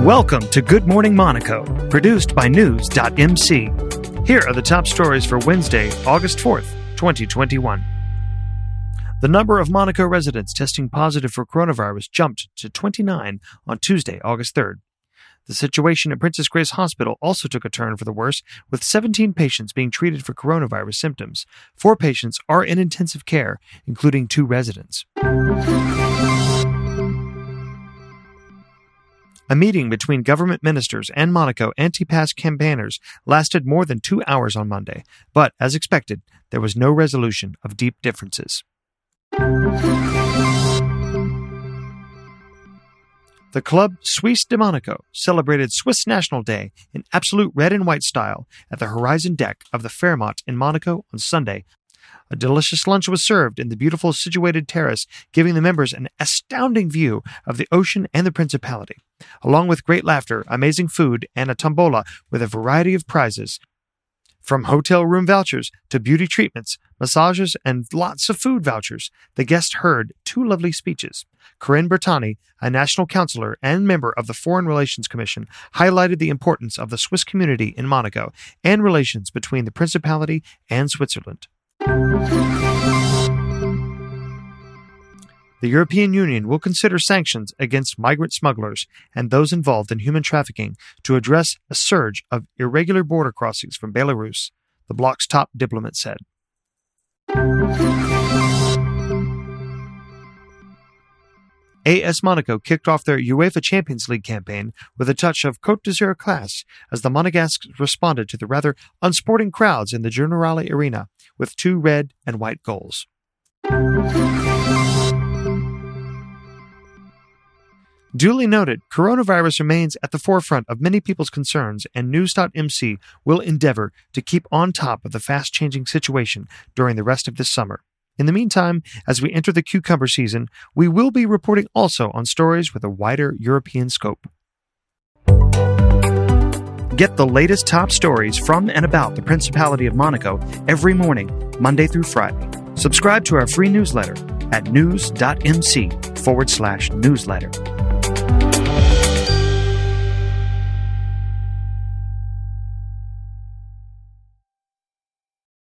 Welcome to Good Morning Monaco, produced by News.mc. Here are the top stories for Wednesday, August 4th, 2021. The number of Monaco residents testing positive for coronavirus jumped to 29 on Tuesday, August 3rd. The situation at Princess Grace Hospital also took a turn for the worse, with 17 patients being treated for coronavirus symptoms. Four patients are in intensive care, including two residents. A meeting between government ministers and Monaco anti pass campaigners lasted more than two hours on Monday, but as expected, there was no resolution of deep differences. The club Suisse de Monaco celebrated Swiss National Day in absolute red and white style at the Horizon deck of the Fairmont in Monaco on Sunday a delicious lunch was served in the beautiful situated terrace, giving the members an astounding view of the ocean and the Principality, along with great laughter, amazing food, and a tombola with a variety of prizes. From hotel room vouchers to beauty treatments, massages, and lots of food vouchers, the guest heard two lovely speeches. Corinne Bertani, a national counselor and member of the Foreign Relations Commission, highlighted the importance of the Swiss community in Monaco and relations between the Principality and Switzerland. The European Union will consider sanctions against migrant smugglers and those involved in human trafficking to address a surge of irregular border crossings from Belarus, the bloc's top diplomat said. AS Monaco kicked off their UEFA Champions League campaign with a touch of Côte d'Azur class as the Monegasques responded to the rather unsporting crowds in the Generali Arena with two red and white goals. Duly noted, coronavirus remains at the forefront of many people's concerns, and News.mc will endeavor to keep on top of the fast changing situation during the rest of this summer. In the meantime, as we enter the cucumber season, we will be reporting also on stories with a wider European scope. Get the latest top stories from and about the Principality of Monaco every morning, Monday through Friday. Subscribe to our free newsletter at news.mc forward slash newsletter.